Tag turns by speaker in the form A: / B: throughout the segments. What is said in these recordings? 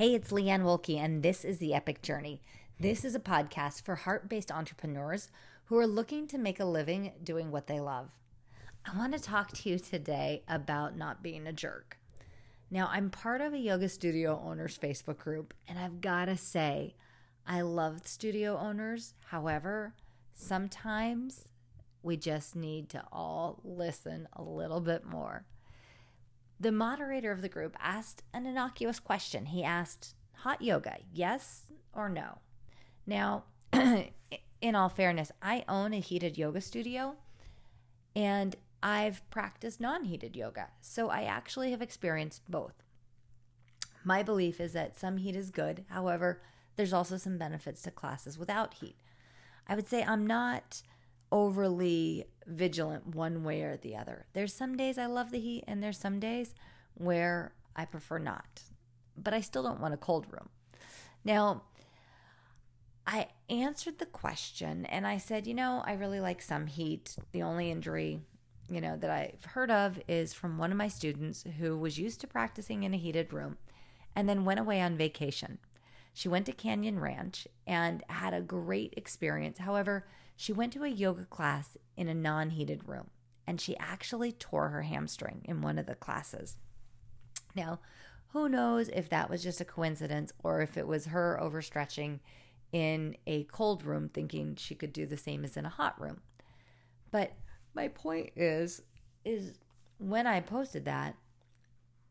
A: Hey, it's Leanne Wolke, and this is The Epic Journey. This is a podcast for heart based entrepreneurs who are looking to make a living doing what they love. I want to talk to you today about not being a jerk. Now, I'm part of a yoga studio owners Facebook group, and I've got to say, I love studio owners. However, sometimes we just need to all listen a little bit more. The moderator of the group asked an innocuous question. He asked, Hot yoga, yes or no? Now, in all fairness, I own a heated yoga studio and I've practiced non heated yoga. So I actually have experienced both. My belief is that some heat is good. However, there's also some benefits to classes without heat. I would say I'm not overly vigilant one way or the other. There's some days I love the heat, and there's some days where I prefer not. But I still don't want a cold room. Now, I answered the question and I said, you know, I really like some heat. The only injury, you know, that I've heard of is from one of my students who was used to practicing in a heated room and then went away on vacation. She went to Canyon Ranch and had a great experience. However, she went to a yoga class in a non heated room and she actually tore her hamstring in one of the classes. Now, who knows if that was just a coincidence or if it was her overstretching in a cold room thinking she could do the same as in a hot room. But my point is is when I posted that,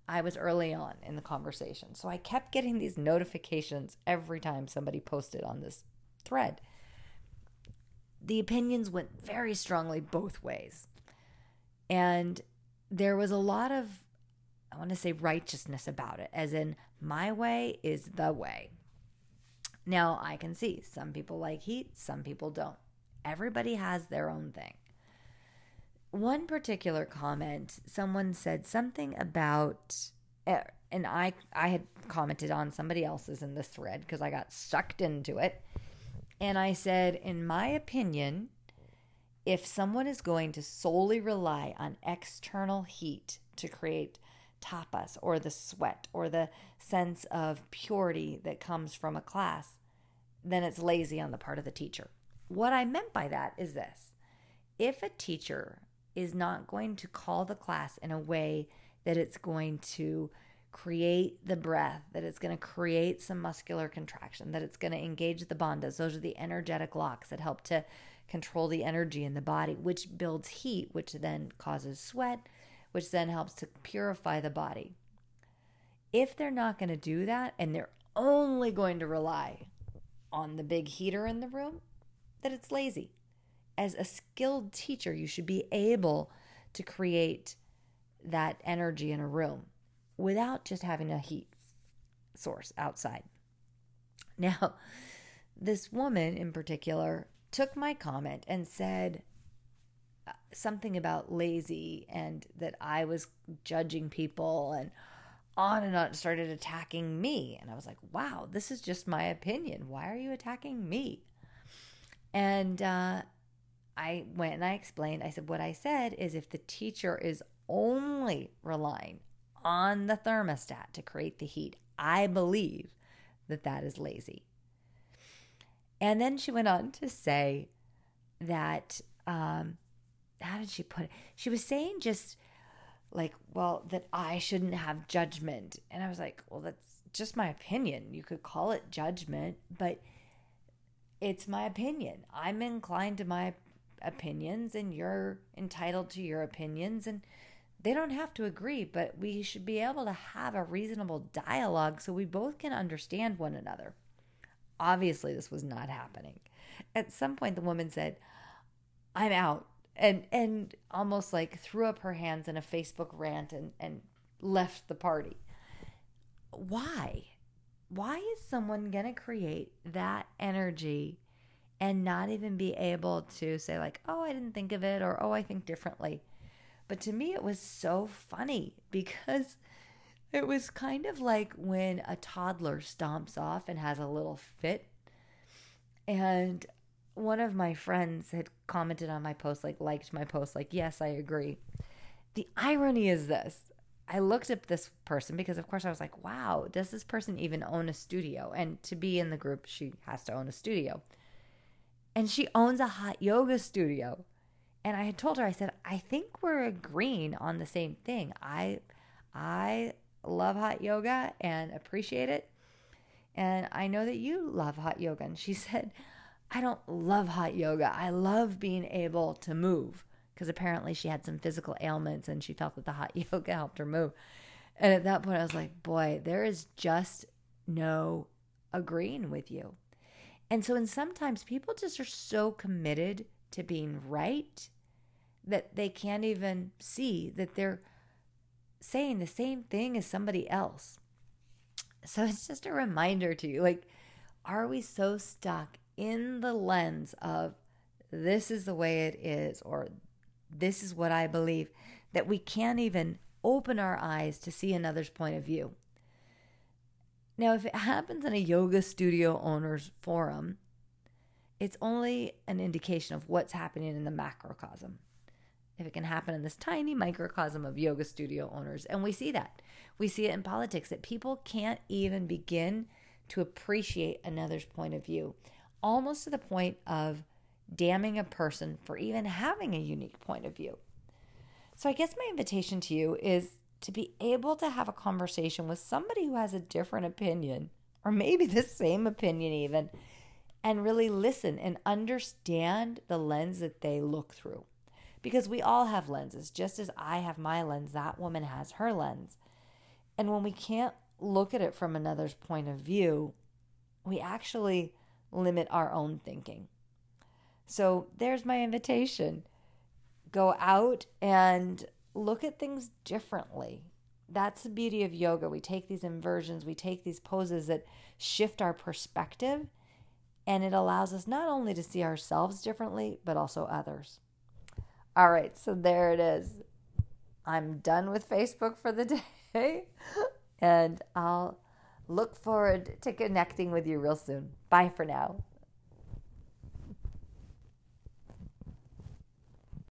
A: I was early on in the conversation. So I kept getting these notifications every time somebody posted on this thread. The opinions went very strongly both ways. And there was a lot of, I want to say, righteousness about it, as in, my way is the way. Now, I can see some people like heat, some people don't. Everybody has their own thing one particular comment, someone said something about, eh, and I I had commented on somebody else's in this thread because I got sucked into it, and I said, in my opinion, if someone is going to solely rely on external heat to create tapas or the sweat or the sense of purity that comes from a class, then it's lazy on the part of the teacher. What I meant by that is this if a teacher is not going to call the class in a way that it's going to create the breath, that it's going to create some muscular contraction, that it's going to engage the bandhas. Those are the energetic locks that help to control the energy in the body, which builds heat, which then causes sweat, which then helps to purify the body. If they're not going to do that and they're only going to rely on the big heater in the room, that it's lazy as a skilled teacher, you should be able to create that energy in a room without just having a heat source outside. Now, this woman in particular took my comment and said uh, something about lazy and that I was judging people and on and on started attacking me. And I was like, wow, this is just my opinion. Why are you attacking me? And uh, I went and I explained. I said, what I said is if the teacher is only relying on the thermostat to create the heat, I believe that that is lazy. And then she went on to say that, um, how did she put it? She was saying just like, well, that I shouldn't have judgment. And I was like, well, that's just my opinion. You could call it judgment, but it's my opinion. I'm inclined to my opinions and you're entitled to your opinions and they don't have to agree, but we should be able to have a reasonable dialogue so we both can understand one another. Obviously, this was not happening. At some point, the woman said, I'm out, and, and almost like threw up her hands in a Facebook rant and, and left the party. Why? Why is someone going to create that energy and not even be able to say, like, oh, I didn't think of it, or oh, I think differently. But to me, it was so funny because it was kind of like when a toddler stomps off and has a little fit. And one of my friends had commented on my post, like, liked my post, like, yes, I agree. The irony is this I looked up this person because, of course, I was like, wow, does this person even own a studio? And to be in the group, she has to own a studio. And she owns a hot yoga studio. And I had told her, I said, I think we're agreeing on the same thing. I, I love hot yoga and appreciate it. And I know that you love hot yoga. And she said, I don't love hot yoga. I love being able to move because apparently she had some physical ailments and she felt that the hot yoga helped her move. And at that point, I was like, boy, there is just no agreeing with you. And so, and sometimes people just are so committed to being right that they can't even see that they're saying the same thing as somebody else. So it's just a reminder to you like, are we so stuck in the lens of this is the way it is or this is what I believe that we can't even open our eyes to see another's point of view? Now, if it happens in a yoga studio owner's forum, it's only an indication of what's happening in the macrocosm if it can happen in this tiny microcosm of yoga studio owners. And we see that. We see it in politics that people can't even begin to appreciate another's point of view, almost to the point of damning a person for even having a unique point of view. So I guess my invitation to you is to be able to have a conversation with somebody who has a different opinion, or maybe the same opinion even, and really listen and understand the lens that they look through because we all have lenses. Just as I have my lens, that woman has her lens. And when we can't look at it from another's point of view, we actually limit our own thinking. So there's my invitation go out and look at things differently. That's the beauty of yoga. We take these inversions, we take these poses that shift our perspective, and it allows us not only to see ourselves differently, but also others. All right, so there it is. I'm done with Facebook for the day, and I'll look forward to connecting with you real soon. Bye for now.